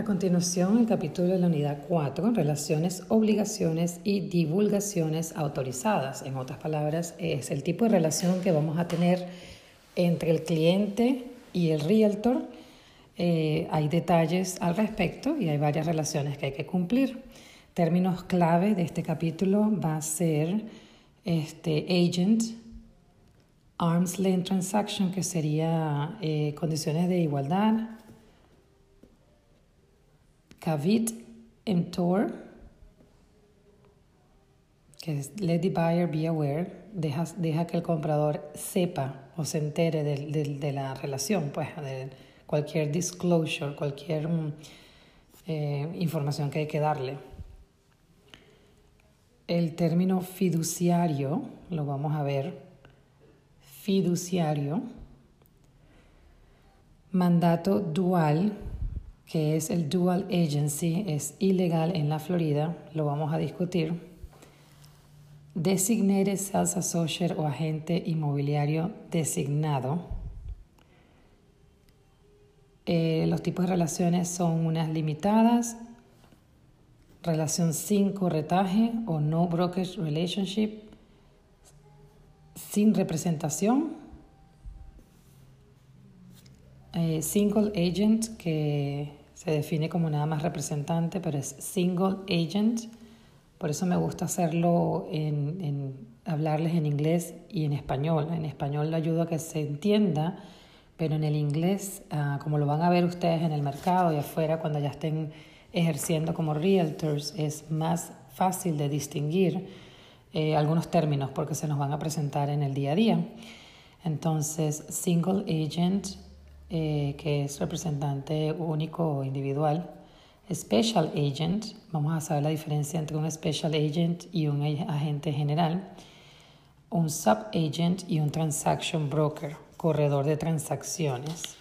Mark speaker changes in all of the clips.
Speaker 1: A continuación, el capítulo de la unidad 4, relaciones, obligaciones y divulgaciones autorizadas. En otras palabras, es el tipo de relación que vamos a tener entre el cliente y el realtor. Eh, hay detalles al respecto y hay varias relaciones que hay que cumplir. Términos clave de este capítulo va a ser este, agent, arm's length transaction, que sería eh, condiciones de igualdad, Kavit Emptor, que es let the buyer be aware, deja, deja que el comprador sepa o se entere de, de, la relación, pues, de cualquier disclosure, cualquier mm, eh, información que hay que darle. El término fiduciario, lo vamos a ver, fiduciario, mandato dual, que es el dual agency, es ilegal en la Florida, lo vamos a discutir. Designated sales associate o agente inmobiliario designado. Eh, los tipos de relaciones son unas limitadas, relación sin corretaje o no brokerage relationship, sin representación, eh, single agent que se define como nada más representante, pero es single agent. Por eso me gusta hacerlo en, hablarles en inglés y en español. En español le ayuda a que se entienda, pero en el inglés, ah, como lo van a ver ustedes en el mercado y afuera cuando ya estén ejerciendo como realtors, es más fácil de distinguir eh, algunos términos porque se nos van a presentar en el día a día. Entonces, single agent eh, que es representante único o individual. Special agent, vamos a saber la diferencia entre un special agent y un agente general. Un sub-agent y un transaction broker, corredor de transacciones.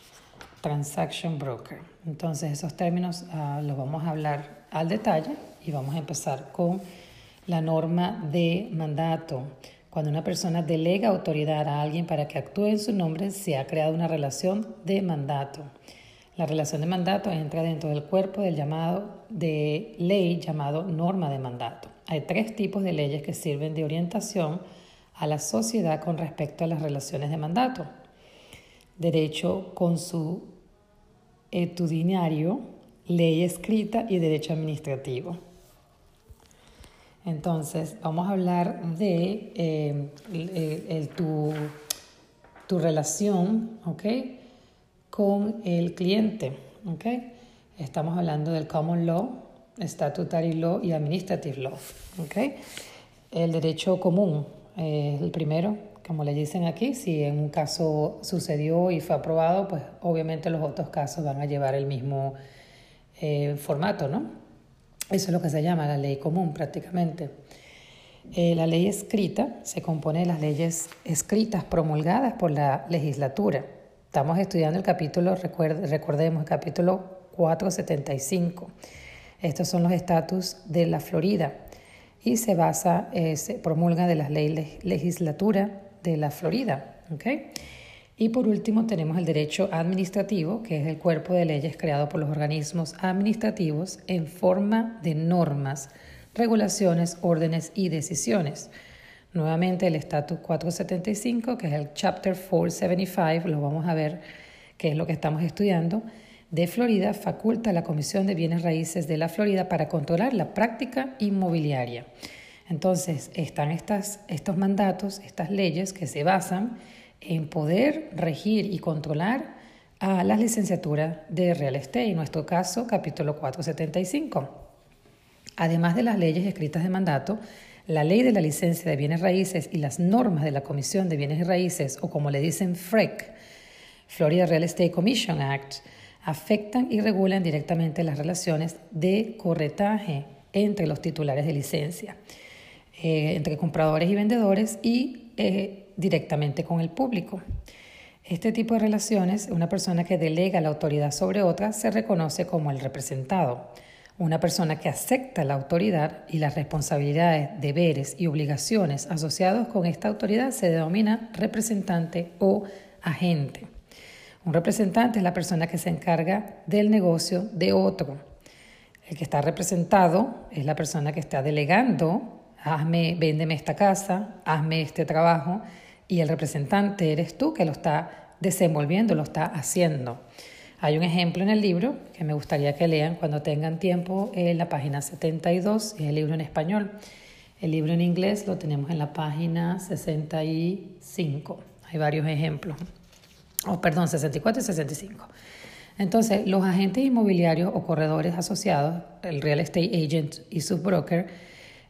Speaker 1: Transaction broker. Entonces esos términos ah, los vamos a hablar al detalle y vamos a empezar con la norma de mandato. Cuando una persona delega autoridad a alguien para que actúe en su nombre, se ha creado una relación de mandato. La relación de mandato entra dentro del cuerpo del llamado de ley llamado norma de mandato. Hay tres tipos de leyes que sirven de orientación a la sociedad con respecto a las relaciones de mandato. Derecho consuetudinario, ley escrita y derecho administrativo. Entonces, vamos a hablar de eh, tu, tu, relación. Con el cliente. Estamos hablando del common law, statutory law y administrative law. El derecho común es el primero, como le dicen aquí, si en un caso sucedió y fue aprobado, pues obviamente los otros casos van a llevar el mismo eh, formato, ¿no? Eso es lo que se llama la ley común prácticamente. Eh, la ley escrita se compone de las leyes escritas promulgadas por la legislatura. Estamos estudiando el capítulo, recordemos, el capítulo 475. Estos son los estatus de la Florida y se basa, eh, se promulga de las leyes legislatura de la Florida. ¿okay? Y por último tenemos el derecho administrativo, que es el cuerpo de leyes creado por los organismos administrativos en forma de normas, regulaciones, órdenes y decisiones. Nuevamente el Estatus 475, que es el Chapter 475, lo vamos a ver, que es lo que estamos estudiando, de Florida, faculta a la Comisión de Bienes Raíces de la Florida para controlar la práctica inmobiliaria. Entonces, están estas, estos mandatos, estas leyes que se basan en poder regir y controlar a las licenciaturas de Real Estate, en nuestro caso capítulo 475. Además de las leyes escritas de mandato, la ley de la licencia de bienes raíces y las normas de la Comisión de Bienes Raíces, o como le dicen FREC, Florida Real Estate Commission Act, afectan y regulan directamente las relaciones de corretaje entre los titulares de licencia, eh, entre compradores y vendedores y eh, directamente con el público. Este tipo de relaciones, una persona que delega la autoridad sobre otra, se reconoce como el representado. Una persona que acepta la autoridad y las responsabilidades, deberes y obligaciones asociados con esta autoridad se denomina representante o agente. Un representante es la persona que se encarga del negocio de otro. El que está representado es la persona que está delegando, hazme, véndeme esta casa, hazme este trabajo, y el representante eres tú que lo está desenvolviendo, lo está haciendo. Hay un ejemplo en el libro que me gustaría que lean cuando tengan tiempo en la página 72, es el libro en español. El libro en inglés lo tenemos en la página 65. Hay varios ejemplos. Oh, perdón, 64 y 65. Entonces, los agentes inmobiliarios o corredores asociados, el real estate agent y su broker,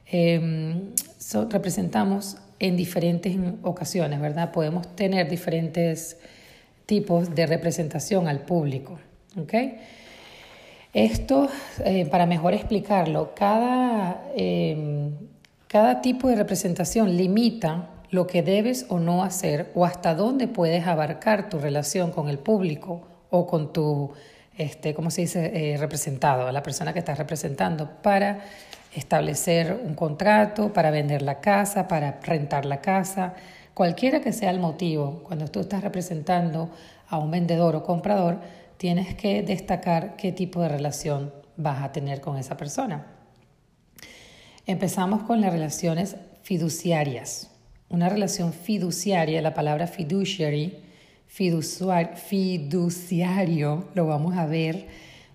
Speaker 1: em, representamos en diferentes ocasiones, ¿verdad? Podemos tener diferentes tipos de representación al público. Esto, eh, para mejor explicarlo, cada, em, cada tipo de representación limita lo que debes o no hacer o hasta dónde puedes abarcar tu relación con el público o con tu, este, ¿cómo se dice?, eh, representado, la persona que estás representando, para establecer un contrato, para vender la casa, para rentar la casa, Cualquiera que sea el motivo, cuando tú estás representando a un vendedor o comprador, tienes que destacar qué tipo de relación vas a tener con esa persona. Empezamos con las relaciones fiduciarias. Una relación fiduciaria, la palabra fiduciary, fiduciario, lo vamos a ver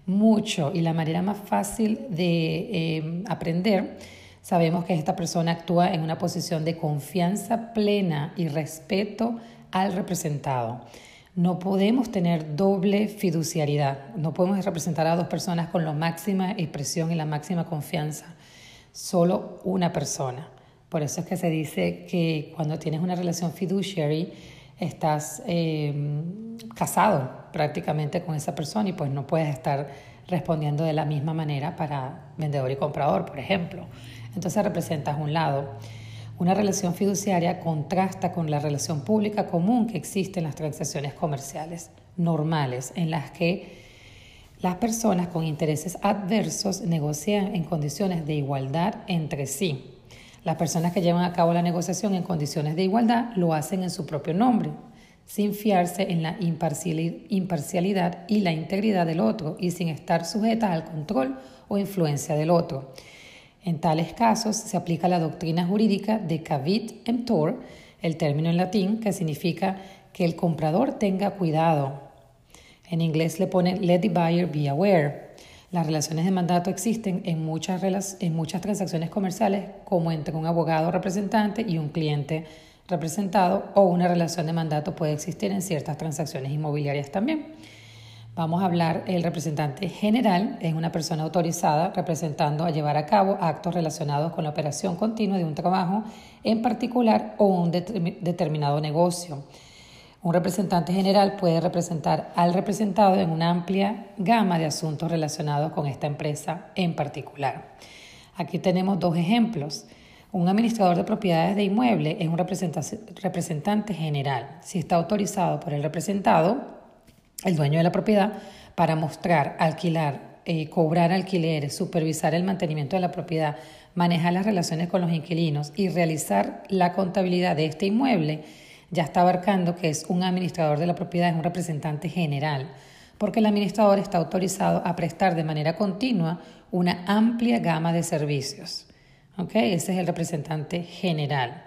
Speaker 1: mucho y la manera más fácil de eh, aprender Sabemos que esta persona actúa en una posición de confianza plena y respeto al representado. No podemos tener doble fiduciariedad. No podemos representar a dos personas con la máxima expresión y la máxima confianza. Solo una persona. Por eso es que se dice que cuando tienes una relación fiduciary, estás eh, casado prácticamente con esa persona y pues no puedes estar respondiendo de la misma manera para vendedor y comprador, por ejemplo. Entonces representas un lado. Una relación fiduciaria contrasta con la relación pública común que existe en las transacciones comerciales normales, en las que las personas con intereses adversos negocian en condiciones de igualdad entre sí. Las personas que llevan a cabo la negociación en condiciones de igualdad lo hacen en su propio nombre, sin fiarse en la imparcialidad y la integridad del otro y sin estar sujetas al control o influencia del otro. En tales casos se aplica la doctrina jurídica de cavit emptor, el término en latín que significa que el comprador tenga cuidado. En inglés le pone let the buyer be aware. Las relaciones de mandato existen en muchas, en muchas transacciones comerciales, como entre un abogado representante y un cliente representado, o una relación de mandato puede existir en ciertas transacciones inmobiliarias también. Vamos a hablar, el representante general es una persona autorizada representando a llevar a cabo actos relacionados con la operación continua de un trabajo en particular o un determinado negocio. Un representante general puede representar al representado en una amplia gama de asuntos relacionados con esta empresa en particular. Aquí tenemos dos ejemplos. Un administrador de propiedades de inmueble es un representante general. Si está autorizado por el representado, el dueño de la propiedad para mostrar, alquilar, eh, cobrar alquileres, supervisar el mantenimiento de la propiedad, manejar las relaciones con los inquilinos y realizar la contabilidad de este inmueble, ya está abarcando que es un administrador de la propiedad, es un representante general, porque el administrador está autorizado a prestar de manera continua una amplia gama de servicios. ¿Okay? Ese es el representante general.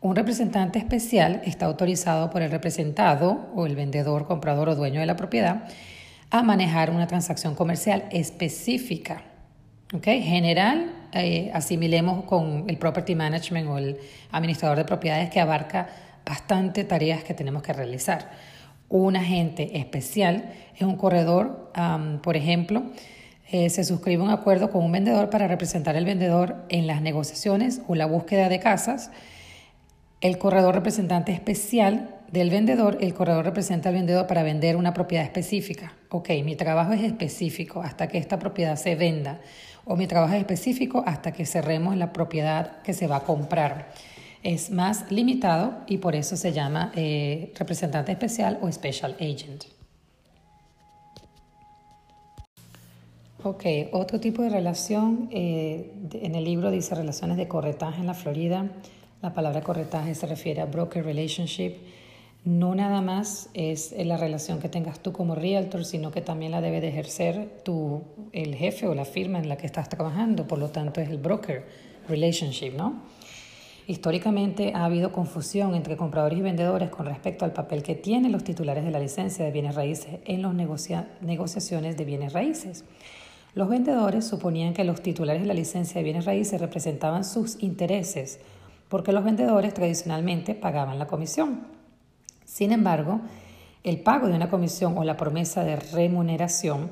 Speaker 1: Un representante especial está autorizado por el representado o el vendedor, comprador o dueño de la propiedad a manejar una transacción comercial específica. ¿Okay? General, eh, asimilemos con el property management o el administrador de propiedades que abarca bastante tareas que tenemos que realizar. Un agente especial es un corredor, por ejemplo, eh, se suscribe un acuerdo con un vendedor para representar al vendedor en las negociaciones o la búsqueda de casas el corredor representante especial del vendedor, el corredor representa al vendedor para vender una propiedad específica. Ok, mi trabajo es específico hasta que esta propiedad se venda o mi trabajo es específico hasta que cerremos la propiedad que se va a comprar. Es más limitado y por eso se llama eh, representante especial o special agent. Ok, otro tipo de relación, eh, en el libro dice relaciones de corretaje en la Florida. La palabra corretaje se refiere a broker relationship. no nada más es la relación que tengas tú como realtor, sino que también la debe de ejercer tu, el jefe o la firma en la que estás trabajando, por lo tanto es el broker relationship, ¿no? Históricamente ha habido confusión entre compradores y vendedores con respecto al papel que tienen los titulares de la licencia de bienes raíces en las negociaciones de bienes raíces. Los vendedores suponían que los titulares de la licencia de bienes raíces representaban sus intereses, porque los vendedores tradicionalmente pagaban la comisión. Sin embargo, el pago de una comisión o la promesa de remuneración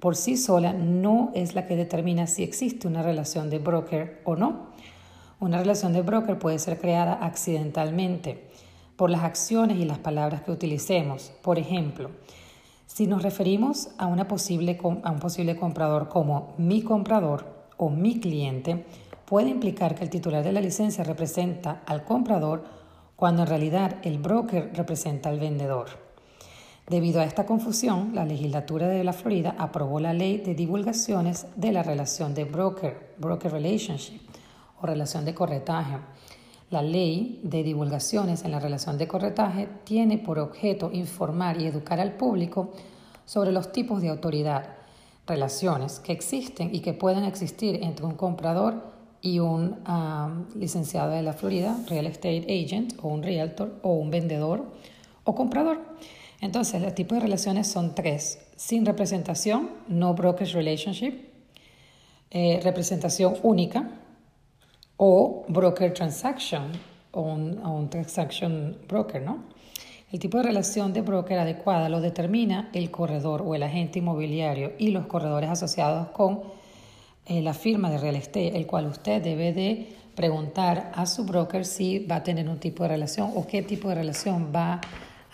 Speaker 1: por sí sola no es la que determina si existe una relación de broker o no. Una relación de broker puede ser creada accidentalmente por las acciones y las palabras que utilicemos. Por ejemplo, si nos referimos a, un posible comprador como mi comprador o mi cliente, puede implicar que el titular de la licencia representa al comprador cuando en realidad el broker representa al vendedor. Debido a esta confusión, la legislatura de la Florida aprobó la ley de divulgaciones de la relación de broker, broker relationship o relación de corretaje. La ley de divulgaciones en la relación de corretaje tiene por objeto informar y educar al público sobre los tipos de autoridad, relaciones que existen y que pueden existir entre un comprador y un licenciado de la Florida, real estate agent o un realtor o un vendedor o comprador. Entonces, los tipos de relaciones son tres. Sin representación, no brokerage relationship, eh, representación única o broker transaction o un, un transaction broker, ¿no? El tipo de relación de broker adecuada lo determina el corredor o el agente inmobiliario y los corredores asociados con eh, la firma de real estate, el cual usted debe de preguntar a su broker si va a tener un tipo de relación o qué tipo de relación va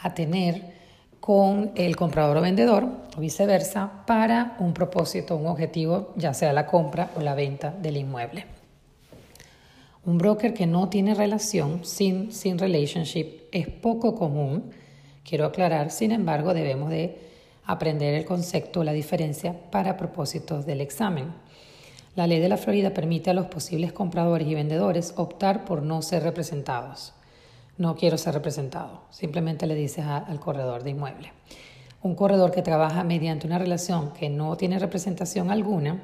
Speaker 1: a tener con el comprador o vendedor o viceversa para un propósito, un objetivo, ya sea la compra o la venta del inmueble. Un broker que no tiene relación, sin, sin relationship, es poco común, quiero aclarar, sin embargo debemos de aprender el concepto la diferencia para propósitos del examen. La ley de la Florida permite a los posibles compradores y vendedores optar por no ser representados. No quiero ser representado. Simplemente le dices al corredor de inmueble. Un corredor que trabaja mediante una relación que no tiene representación alguna,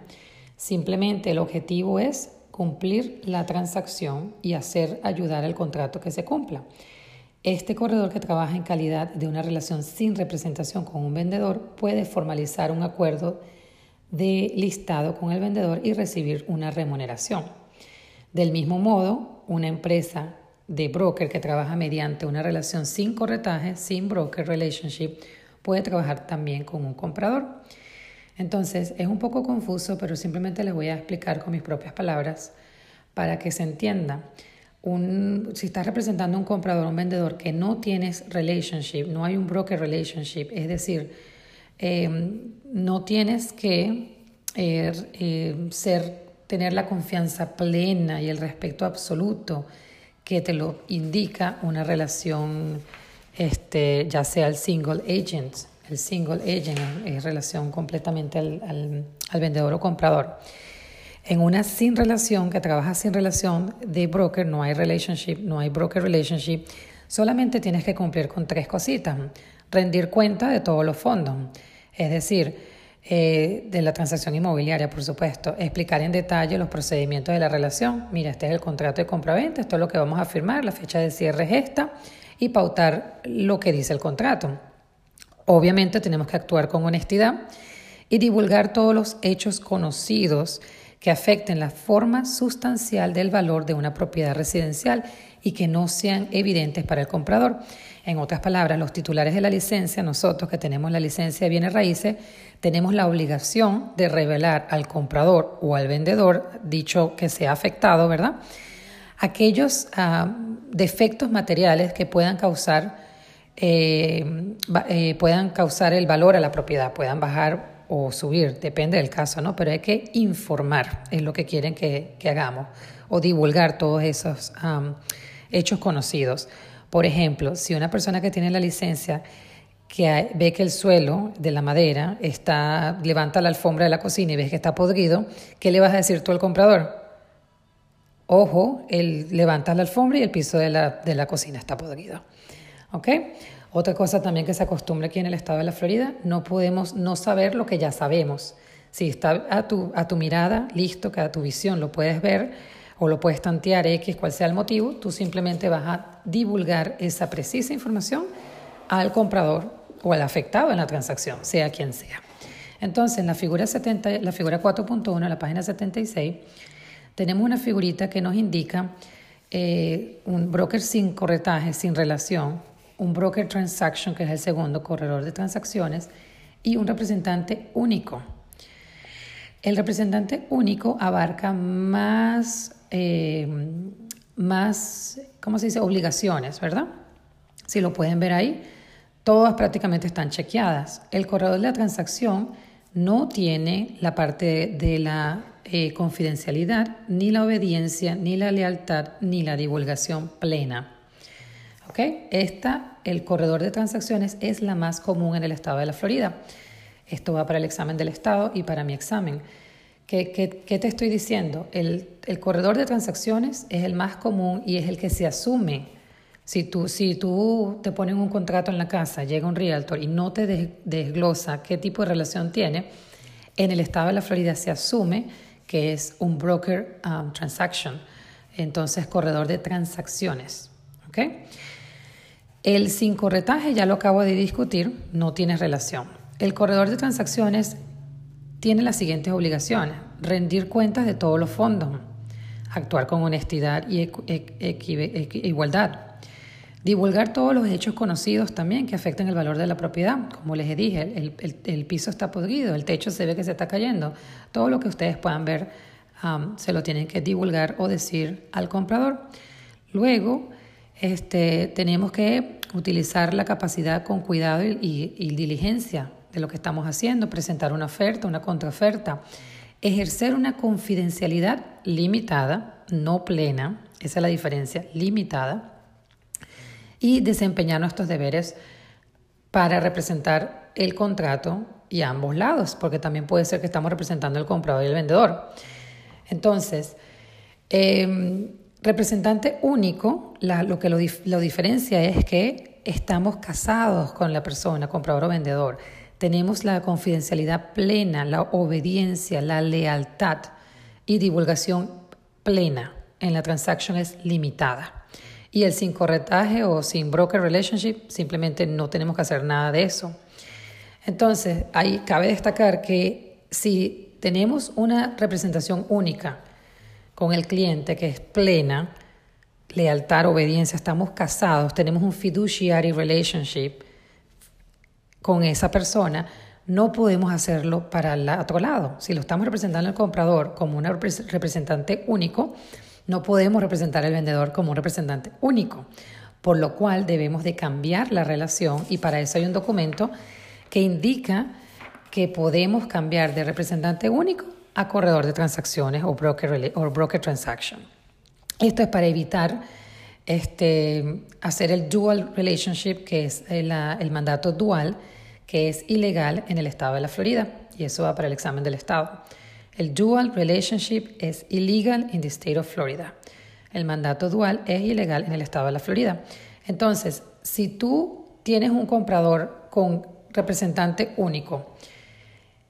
Speaker 1: simplemente el objetivo es cumplir la transacción y hacer ayudar al contrato que se cumpla. Este corredor que trabaja en calidad de una relación sin representación con un vendedor puede formalizar un acuerdo de listado con el vendedor y recibir una remuneración. Del mismo modo, una empresa de broker que trabaja mediante una relación sin corretaje, sin broker relationship, puede trabajar también con un comprador. Entonces, es un poco confuso, pero simplemente les voy a explicar con mis propias palabras para que se entienda. Un, si estás representando a un comprador un vendedor que no tienes relationship, no hay un broker relationship, es decir, Em, no tienes que eh, eh, ser, tener la confianza plena y el respeto absoluto que te lo indica una relación, este, ya sea el single agent. El single agent es, relación completamente al, al vendedor o comprador. En una sin relación, que trabaja sin relación de broker, no hay relationship, no hay broker relationship, solamente tienes que cumplir con tres cositas rendir cuenta de todos los fondos, es decir, eh, de la transacción inmobiliaria, por supuesto, explicar en detalle los procedimientos de la relación. Mira, este es el contrato de compraventa, esto es lo que vamos a firmar, la fecha de cierre es esta, y pautar lo que dice el contrato. Obviamente tenemos que actuar con honestidad y divulgar todos los hechos conocidos que afecten la forma sustancial del valor de una propiedad residencial y que no sean evidentes para el comprador. En otras palabras, los titulares de la licencia, nosotros que tenemos la licencia de bienes raíces, tenemos la obligación de revelar al comprador o al vendedor, dicho que sea afectado, ¿verdad? Aquellos ah, defectos materiales que puedan causar, eh, eh, puedan causar el valor a la propiedad, puedan bajar o subir, depende del caso, ¿no? Pero hay que informar, es lo que quieren que, hagamos, o divulgar todos esos hechos conocidos. Por ejemplo, si una persona que tiene la licencia que ve que el suelo de la madera está, levanta la alfombra de la cocina y ves que está podrido, ¿qué le vas a decir tú al comprador? Ojo, él levanta la alfombra y el piso de la, de la cocina está podrido. ¿Ok? Otra cosa también que se acostumbra aquí en el estado de la Florida, no podemos no saber lo que ya sabemos. Si está a tu, a tu mirada, listo, que a tu visión lo puedes ver o lo puedes tantear X, cual sea el motivo, tú simplemente vas a divulgar esa precisa información al comprador o al afectado en la transacción, sea quien sea. Entonces, en la figura, 70, la figura 4.1, en la página 76, tenemos una figurita que nos indica eh, un broker sin corretaje, sin relación, un broker transaction, que es el segundo corredor de transacciones, y un representante único. El representante único abarca más, eh, más, ¿cómo se dice? Obligaciones, ¿verdad? Si lo pueden ver ahí, todas prácticamente están chequeadas. El corredor de la transacción no tiene la parte de la eh, confidencialidad, ni la obediencia, ni la lealtad, ni la divulgación plena. ¿Ok? Esta, el corredor de transacciones, es la más común en el estado de la Florida. Esto va para el examen del estado y para mi examen. ¿Qué, qué, te estoy diciendo? El, corredor de transacciones es el más común y es el que se asume si tú, si tú te pones un contrato en la casa, llega un realtor y no te desglosa qué tipo de relación tiene, en el estado de la Florida se asume que es un broker um, transaction, entonces corredor de transacciones. ¿okay? El sin corretaje, ya lo acabo de discutir, no tiene relación. El corredor de transacciones tiene las siguientes obligaciones. Rendir cuentas de todos los fondos, actuar con honestidad y igualdad, Divulgar todos los hechos conocidos también que afectan el valor de la propiedad. Como les dije, el, piso está podrido, el techo se ve que se está cayendo. Todo lo que ustedes puedan ver se lo tienen que divulgar o decir al comprador. Luego, este, tenemos que utilizar la capacidad con cuidado y, diligencia de lo que estamos haciendo, presentar una oferta, una contraoferta, ejercer una confidencialidad limitada, no plena, esa es la diferencia, limitada y desempeñar nuestros deberes para representar el contrato y a ambos lados, porque también puede ser que estamos representando el comprador y el vendedor. Entonces, em, representante único, lo que lo, lo diferencia es que estamos casados con la persona, comprador o vendedor. Tenemos la confidencialidad plena, la obediencia, la lealtad y divulgación plena. En la transacción es limitada. Y el sin corretaje o sin broker relationship, simplemente no tenemos que hacer nada de eso. Entonces, ahí cabe destacar que si tenemos una representación única con el cliente que es plena, lealtad, obediencia, estamos casados, tenemos un fiduciary relationship con esa persona, no podemos hacerlo para el otro lado. Si lo estamos representando al comprador como un representante único, no podemos representar al vendedor como un representante único, por lo cual debemos de cambiar la relación y para eso hay un documento que indica que podemos cambiar de representante único a corredor de transacciones o broker, o broker transaction. Esto es para evitar este, hacer el dual relationship, que es el, mandato dual, que es ilegal en el estado de la Florida, y eso va para el examen del estado. El dual relationship es illegal in the state of Florida. El mandato dual es ilegal en el estado de la Florida. Entonces, si tú tienes un comprador con representante único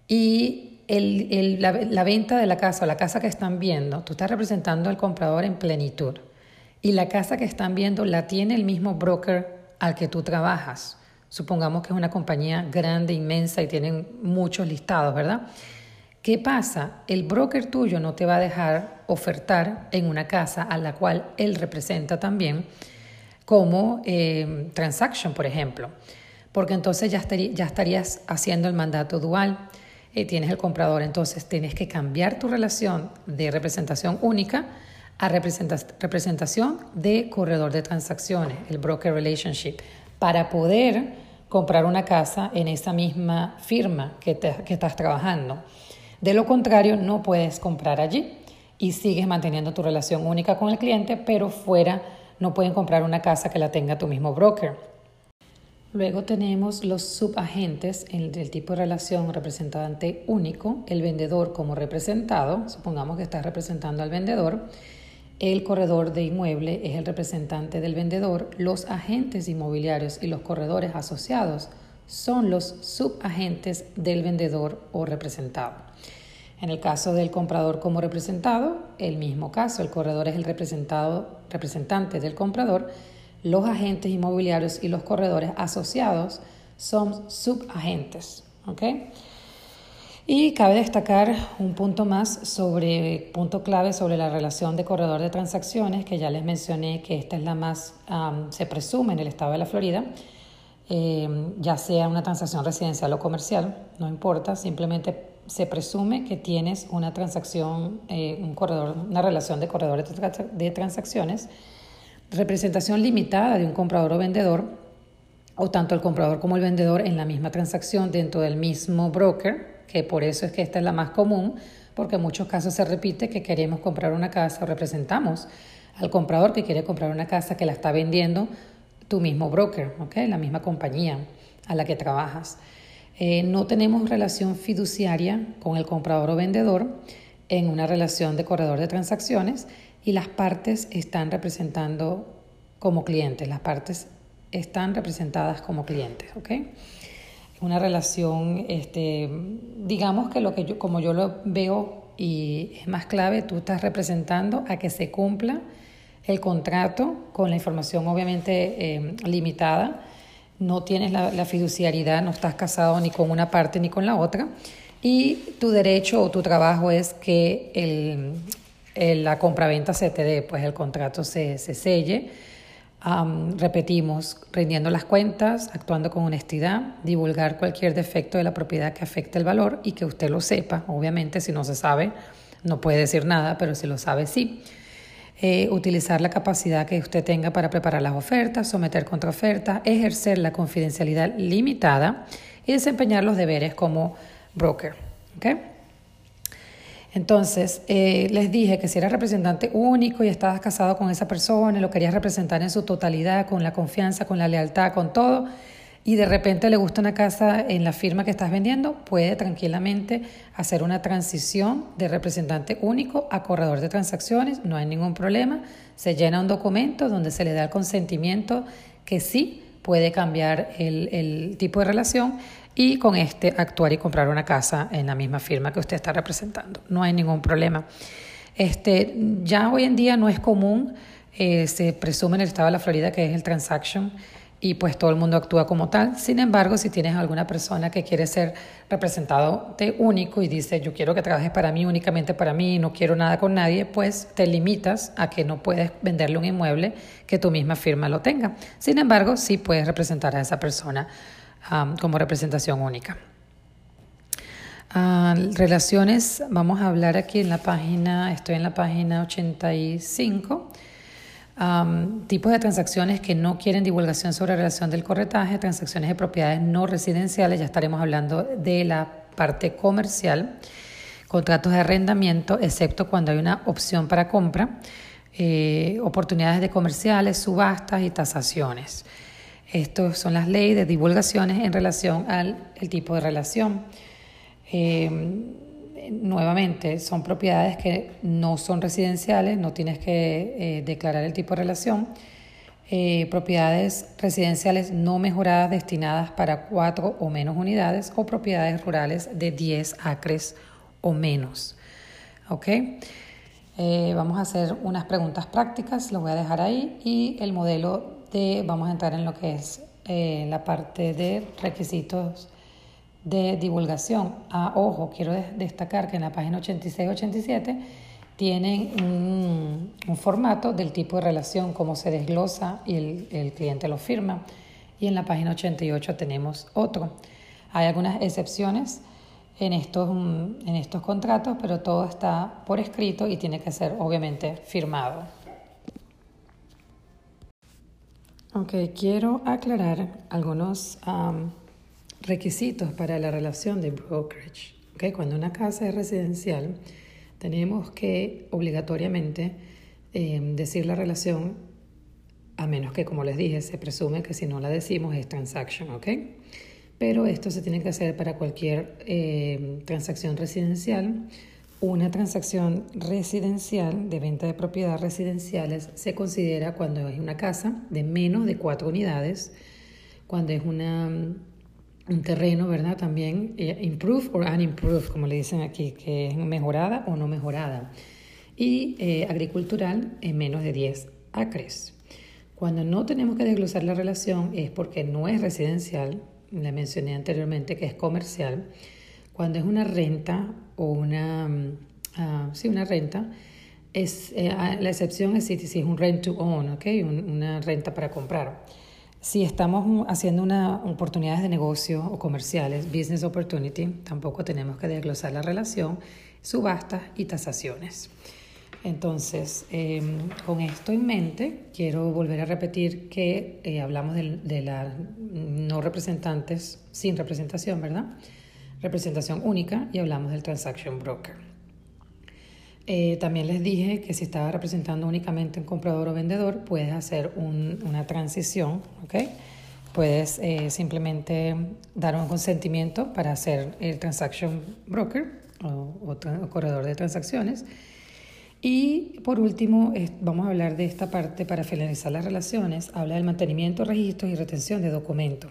Speaker 1: y la, venta de la casa o la casa que están viendo, tú estás representando al comprador en plenitud y la casa que están viendo la tiene el mismo broker al que tú trabajas. Supongamos que es una compañía grande, inmensa y tienen muchos listados, ¿verdad? ¿Qué pasa? El broker tuyo no te va a dejar ofertar en una casa a la cual él representa también como eh, transaction, por ejemplo, porque entonces ya, ya estarías haciendo el mandato dual, eh, tienes el comprador, entonces tienes que cambiar tu relación de representación única a representación de corredor de transacciones, el broker relationship, para poder comprar una casa en esa misma firma que, que estás trabajando. De lo contrario, no puedes comprar allí y sigues manteniendo tu relación única con el cliente, pero fuera no pueden comprar una casa que la tenga tu mismo broker. Luego tenemos los subagentes en el tipo de relación representante único, el vendedor como representado, supongamos que estás representando al vendedor, el corredor de inmueble es el representante del vendedor, los agentes inmobiliarios y los corredores asociados son los subagentes del vendedor o representado. En el caso del comprador como representado, el mismo caso, el corredor es el representado, representante del comprador, los agentes inmobiliarios y los corredores asociados son subagentes. ¿okay? Y cabe destacar un punto más sobre, punto clave sobre la relación de corredor de transacciones, que ya les mencioné que esta es la más, se presume en el estado de la Florida, eh, ya sea una transacción residencial o comercial, no importa, simplemente se presume que tienes una transacción, eh, un corredor, una relación de corredores de transacciones, representación limitada de un comprador o vendedor, o tanto el comprador como el vendedor en la misma transacción dentro del mismo broker, que por eso es que esta es la más común, porque en muchos casos se repite que queremos comprar una casa o representamos al comprador que quiere comprar una casa que la está vendiendo tu mismo broker, la misma compañía a la que trabajas. Eh, no tenemos relación fiduciaria con el comprador o vendedor en una relación de corredor de transacciones y las partes están representando como clientes, las partes están representadas como clientes, ¿ok? Una relación, este, digamos que lo que yo, como yo lo veo y es más clave, tú estás representando a que se cumpla el contrato con la información obviamente eh, limitada, no tienes la, la, no estás casado ni con una parte ni con la otra, y tu derecho o tu trabajo es que el, el, la compraventa se te dé, pues el contrato se, se selle repetimos, rindiendo las cuentas, actuando con honestidad, divulgar cualquier defecto de la propiedad que afecte el valor y que usted lo sepa. Obviamente, si no se sabe, no puede decir nada, pero si lo sabe, sí. Eh, utilizar la capacidad que usted tenga para preparar las ofertas, someter contraofertas, ejercer la confidencialidad limitada y desempeñar los deberes como broker. ¿okay? Entonces, eh, les dije que si eras representante único y estabas casado con esa persona lo querías representar en su totalidad, con la confianza, con la lealtad, con todo, y de repente le gusta una casa en la firma que estás vendiendo, puede tranquilamente hacer una transición de representante único a corredor de transacciones, no hay ningún problema. Se llena un documento donde se le da el consentimiento que sí puede cambiar el, el tipo de relación y con este actuar y comprar una casa en la misma firma que usted está representando. No hay ningún problema. Este, ya hoy en día no es común, eh, se presume en el estado de la Florida que es el transaction y pues todo el mundo actúa como tal. Sin embargo, si tienes alguna persona que quiere ser representado de único y dice yo quiero que trabajes para mí, únicamente para mí, no quiero nada con nadie, pues te limitas a que no puedes venderle un inmueble que tu misma firma lo tenga. Sin embargo, sí puedes representar a esa persona como representación única. Ah, relaciones, vamos a hablar aquí en la página, estoy en la página 85. tipos de transacciones que no quieren divulgación sobre relación del corretaje, transacciones de propiedades no residenciales, ya estaremos hablando de la parte comercial, contratos de arrendamiento, excepto cuando hay una opción para compra, eh, oportunidades de comerciales, subastas y tasaciones. Estas son las leyes de divulgaciones en relación al el tipo de relación. Eh, nuevamente, son propiedades que no son residenciales, no tienes que eh, declarar el tipo de relación. Eh, propiedades residenciales no mejoradas destinadas para cuatro o menos unidades o propiedades rurales de 10 acres o menos. ¿Ok? vamos a hacer unas preguntas prácticas, lo voy a dejar ahí y el modelo vamos a entrar en lo que es eh, la parte de requisitos de divulgación. Ah, ojo, quiero destacar que en la página 86-87 tienen un, formato del tipo de relación, cómo se desglosa y el, el cliente lo firma. Y en la página 88 tenemos otro. Hay algunas excepciones en estos, en estos contratos, pero todo está por escrito y tiene que ser obviamente firmado. Ok, quiero aclarar algunos requisitos para la relación de brokerage. Okay, cuando una casa es residencial, tenemos que obligatoriamente em, decir la relación, a menos que, como les dije, se presume que si no la decimos es transaction, ¿ok? Pero esto se tiene que hacer para cualquier em, transacción residencial, Una transacción residencial de venta de propiedades residenciales se considera cuando es una casa de menos de cuatro unidades, cuando es una, un terreno, ¿verdad? También eh, improved or unimproved, como le dicen aquí, que es mejorada o no mejorada. Y eh, agricultural en menos de 10 acres. Cuando no tenemos que desglosar la relación es porque no es residencial, le mencioné anteriormente que es comercial. Cuando es una renta o una, uh, sí, una renta, es, eh, ah, la excepción es si, es un rent to own, ¿okay? una renta para comprar. Si estamos haciendo una, oportunidades de negocio o comerciales, business opportunity, tampoco tenemos que desglosar la relación, subastas y tasaciones. Entonces, em, con esto en mente, quiero volver a repetir que eh, hablamos de, de las no representantes sin representación, ¿verdad? Representación única y hablamos del transaction broker. Eh, también les dije que si estaba representando únicamente un comprador o vendedor, puedes hacer una transición, ¿ok? Puedes eh, simplemente dar un consentimiento para hacer el transaction broker o, o corredor de transacciones y por último, vamos a hablar de esta parte para finalizar las relaciones. Habla del mantenimiento, registros y retención de documentos.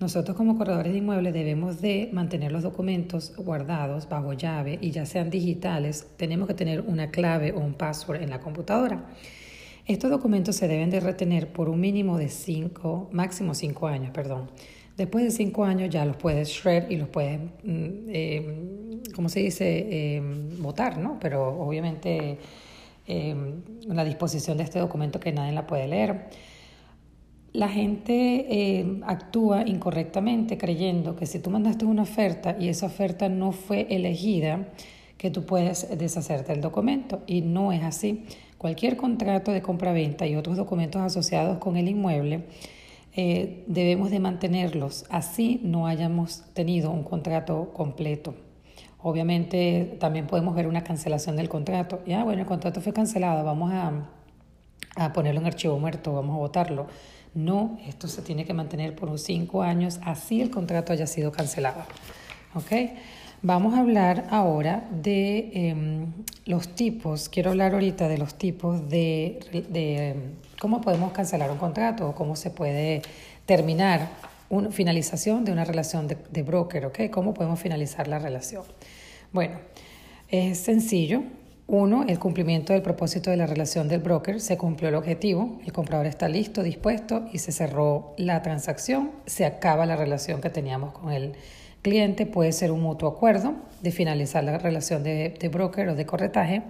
Speaker 1: Nosotros como corredores de inmuebles debemos de mantener los documentos guardados bajo llave y ya sean digitales, tenemos que tener una clave o un password en la computadora. Estos documentos se deben de retener por un mínimo de cinco, máximo cinco años, perdón. Después de cinco años ya los puedes shred y los puedes, mm, eh, ¿cómo se dice?, eh, votar, ¿no? Pero obviamente eh, la disposición de este documento que nadie la puede leer. La gente eh, actúa incorrectamente creyendo que si tú mandaste una oferta y esa oferta no fue elegida, que tú puedes deshacerte del documento. Y no es así. Cualquier contrato de compra-venta y otros documentos asociados con el inmueble eh, debemos de mantenerlos, así no hayamos tenido un contrato completo. Obviamente también podemos ver una cancelación del contrato. Ya, bueno, el contrato fue cancelado, vamos a, a ponerlo en archivo muerto, vamos a votarlo. No, esto se tiene que mantener por unos cinco años, así el contrato haya sido cancelado. ¿Ok? Vamos a hablar ahora de em, los tipos, quiero hablar ahorita de los tipos de, de cómo podemos cancelar un contrato o cómo se puede terminar una finalización de una relación de, de broker, ¿ok? ¿Cómo podemos finalizar la relación? Bueno, es sencillo. Uno, el cumplimiento del propósito de la relación del broker. Se cumplió el objetivo, el comprador está listo, dispuesto y se cerró la transacción. Se acaba la relación que teníamos con el cliente puede ser un mutuo acuerdo de finalizar la relación de, broker o de corretaje,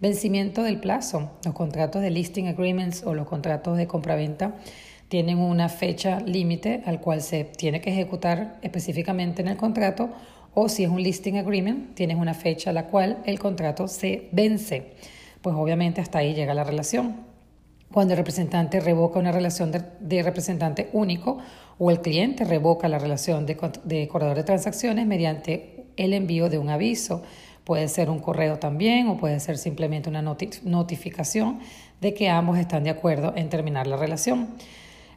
Speaker 1: vencimiento del plazo. Los contratos de listing agreements o los contratos de compraventa tienen una fecha límite al cual se tiene que ejecutar específicamente en el contrato o si es un listing agreement, tienes una fecha a la cual el contrato se vence. Pues obviamente hasta ahí llega la relación. Cuando el representante revoca una relación de representante único o el cliente revoca la relación de, corredor de transacciones mediante el envío de un aviso. Puede ser un correo también o puede ser simplemente una notificación de que ambos están de acuerdo en terminar la relación.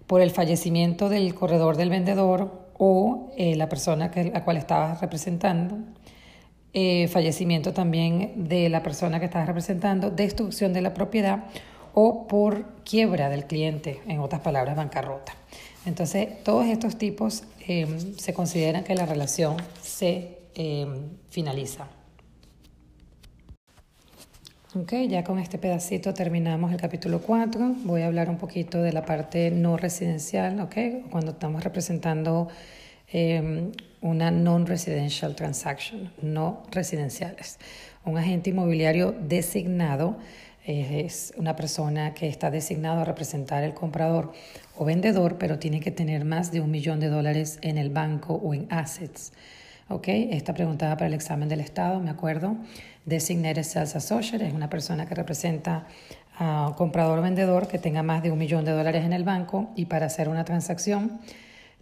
Speaker 1: Por el fallecimiento del corredor del vendedor o eh, la persona que, a la cual estabas representando, eh, fallecimiento también de la persona que estabas representando, destrucción de la propiedad o por quiebra del cliente, en otras palabras, bancarrota. Entonces, todos estos tipos em, se consideran que la relación se finaliza. Ok, ya con este pedacito terminamos el capítulo 4. Voy a hablar un poquito de la parte no residencial, ok, cuando estamos representando em, una non-residential transaction, no residenciales. Un agente inmobiliario designado es una persona que está designado a representar el comprador o vendedor, pero tiene que tener más de un millón de dólares en el banco o en assets. ¿Ok? Esta preguntada para el examen del Estado, me acuerdo. Designated Sales Associate es una persona que representa a un comprador o vendedor que tenga más de un millón de dólares en el banco y para hacer una transacción,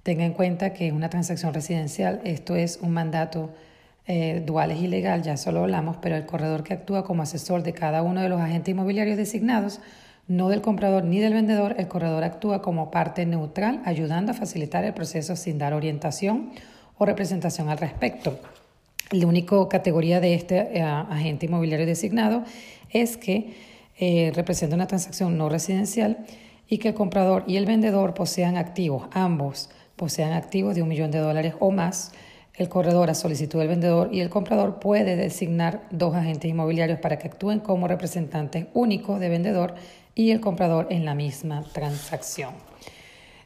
Speaker 1: tenga en cuenta que es una transacción residencial, esto es un mandato eh, dual es ilegal, ya solo hablamos, pero el corredor que actúa como asesor de cada uno de los agentes inmobiliarios designados, no del comprador ni del vendedor, el corredor actúa como parte neutral, ayudando a facilitar el proceso sin dar orientación o representación al respecto. La única categoría de este eh, agente inmobiliario designado es que eh, representa una transacción no residencial y que el comprador y el vendedor posean activos, ambos posean activos de un millón de dólares o más. El corredor, a solicitud del vendedor y el comprador, puede designar dos agentes inmobiliarios para que actúen como representantes únicos de vendedor y el comprador en la misma transacción.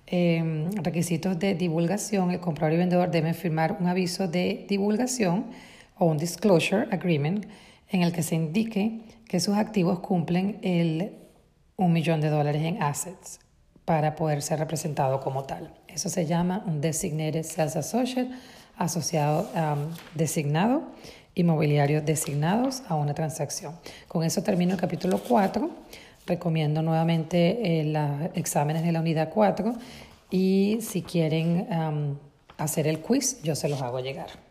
Speaker 1: Em, requisitos de divulgación. El comprador y vendedor deben firmar un aviso de divulgación o un disclosure agreement en el que se indique que sus activos cumplen el un millón de dólares en assets para poder ser representado como tal. Eso se llama un designated sales associate, asociado um, designado, inmobiliario designados a una transacción. Con eso termino el capítulo 4. Recomiendo nuevamente eh, los exámenes de la unidad 4 y si quieren um, hacer el quiz, yo se los hago llegar.